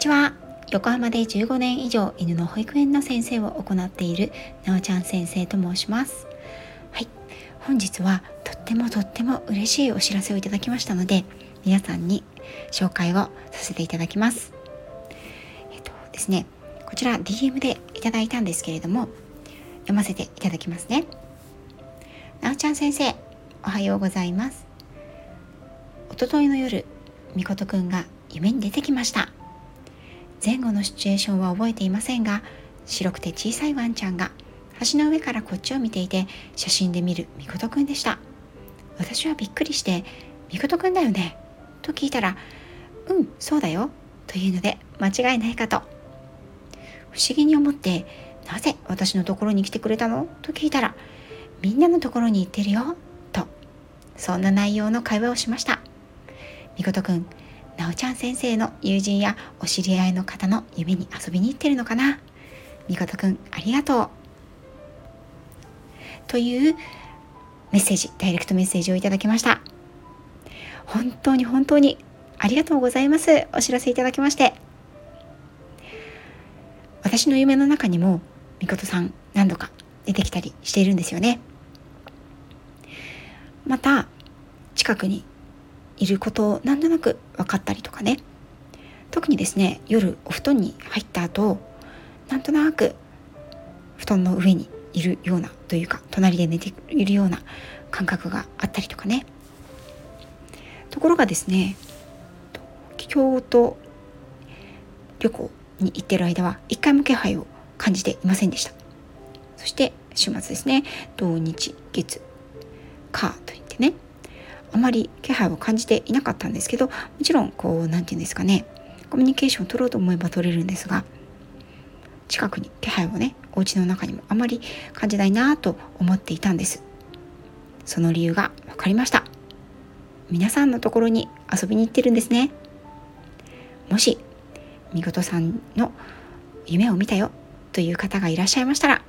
ちは。横浜で15年以上犬の保育園の先生を行っているなおちゃん先生と申します。はい。本日はとってもとっても嬉しいお知らせをいただきましたので皆さんに紹介をさせていただきます。えっとですねこちら DM でいただいたんですけれども読ませていただきますね。なおちゃん先生おはようございます。おとといの夜みことくんが夢に出てきました。前後のシチュエーションは覚えていませんが白くて小さいワンちゃんが橋の上からこっちを見ていて写真で見るみことくんでした。私はびっくりして「みことくんだよね?」と聞いたら「うんそうだよ」というので間違いないかと。不思議に思って「なぜ私のところに来てくれたの?」と聞いたら「みんなのところに行ってるよ」と。そんな内容の会話をしました。みことくんなおちゃん先生の友人やお知り合いの方の夢に遊びに行ってるのかな？みことくんありがとう。というメッセージダイレクトメッセージをいただきました。本当に本当にありがとうございます。お知らせいただきまして。私の夢の中にもみことさん何度か出てきたりしているんですよね。また近くにいることをなんとなく分かったりとかね。特にですね夜お布団に入った後なんとなく布団の上にいるようなというか隣で寝ているような感覚があったりとかね。ところがですね京都旅行に行ってる間は一回も気配を感じていませんでした。そして週末ですね土日月火といってねあまり気配を感じていなかったんですけどもちろんこう何て言うんですかねコミュニケーションを取ろうと思えば取れるんですが近くに気配をねお家の中にもあまり感じないなと思っていたんです。その理由が分かりました。皆さんのところに遊びに行ってるんですね。もしみことさんの夢を見たよという方がいらっしゃいましたら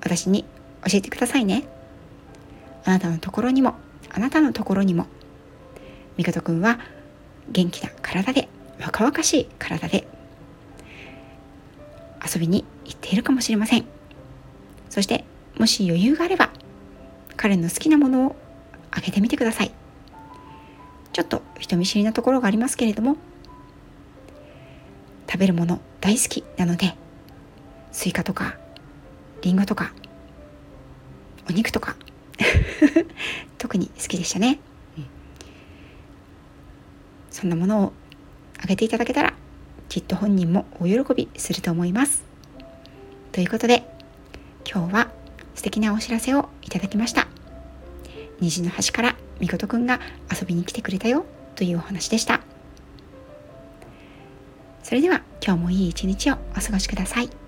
私に教えてくださいね。あなたのところにもあなたのところにも。みことくんは元気な体で若々しい体で遊びに行っているかもしれません。そしてもし余裕があれば彼の好きなものをあげてみてください。ちょっと人見知りなところがありますけれども食べるもの大好きなのでスイカとかりんごとかお肉とか 特に好きでしたね、うん、そんなものをあげていただけたらきっと本人もお喜びすると思います。ということで今日は素敵なお知らせをいただきました。虹の端からみことくんが遊びに来てくれたよというお話でした。それでは今日もいい一日をお過ごしください。